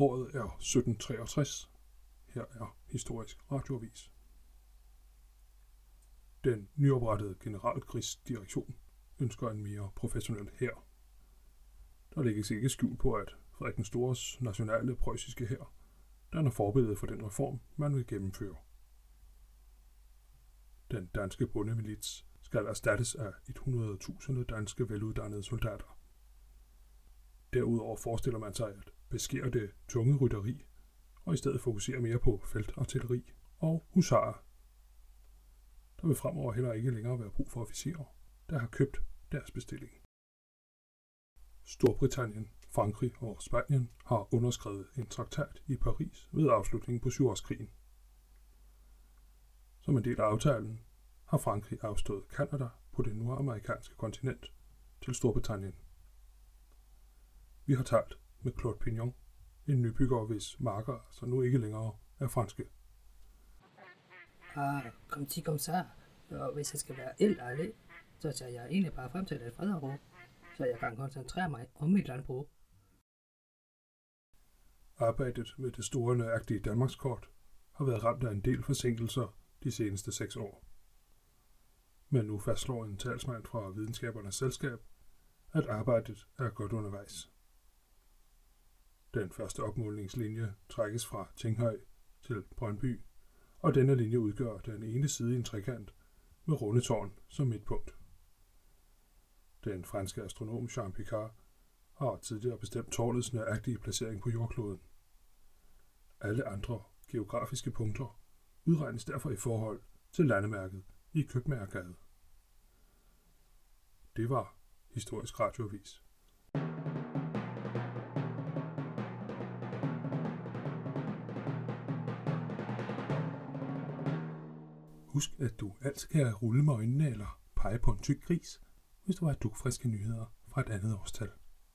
Året er 1763. Her er Historisk Radioavis. Den nyoprettede generalkrigsdirektion ønsker en mere professionel hær. Der lægges ikke skjul på, at Frederik den Stores nationale preussiske hær den er forbillede for den reform, man vil gennemføre. Den danske bundemilits skal erstattes af 100.000 danske veluddannede soldater. Derudover forestiller man sig at beskærer det tunge rytteri og i stedet fokuserer mere på feltartilleri og husarer. Der vil fremover heller ikke længere være brug for officerer, der har købt deres bestilling. Storbritannien, Frankrig og Spanien har underskrevet en traktat i Paris ved afslutningen på syvårskrigen. Som en del af aftalen har Frankrig afstået Kanada på det nordamerikanske kontinent til Storbritannien. Vi har talt med Claude Pignon, en nybygger, hvis marker så nu ikke længere er franske. Ah, kom til kom så. Og hvis jeg skal være helt ærlig, så ser jeg egentlig bare frem til et fred og ro, så jeg kan koncentrere mig om mit landbrug. Arbejdet med det store nøjagtige Danmarkskort har været ramt af en del forsinkelser de seneste seks år. Men nu fastslår en talsmand fra Videnskabernes Selskab, at arbejdet er godt undervejs. Den første opmålingslinje trækkes fra Tinghøj til Brøndby, og denne linje udgør den ene side i en trekant med rundetårn som midtpunkt. Den franske astronom Jean Picard har tidligere bestemt tårnets nøjagtige placering på jordkloden. Alle andre geografiske punkter udregnes derfor i forhold til landemærket i Købmagergade. Det var Historisk Radioavis. Husk, at du altid kan rulle med øjnene eller pege på en tyk gris, hvis du har dukfriske nyheder fra et andet årstal.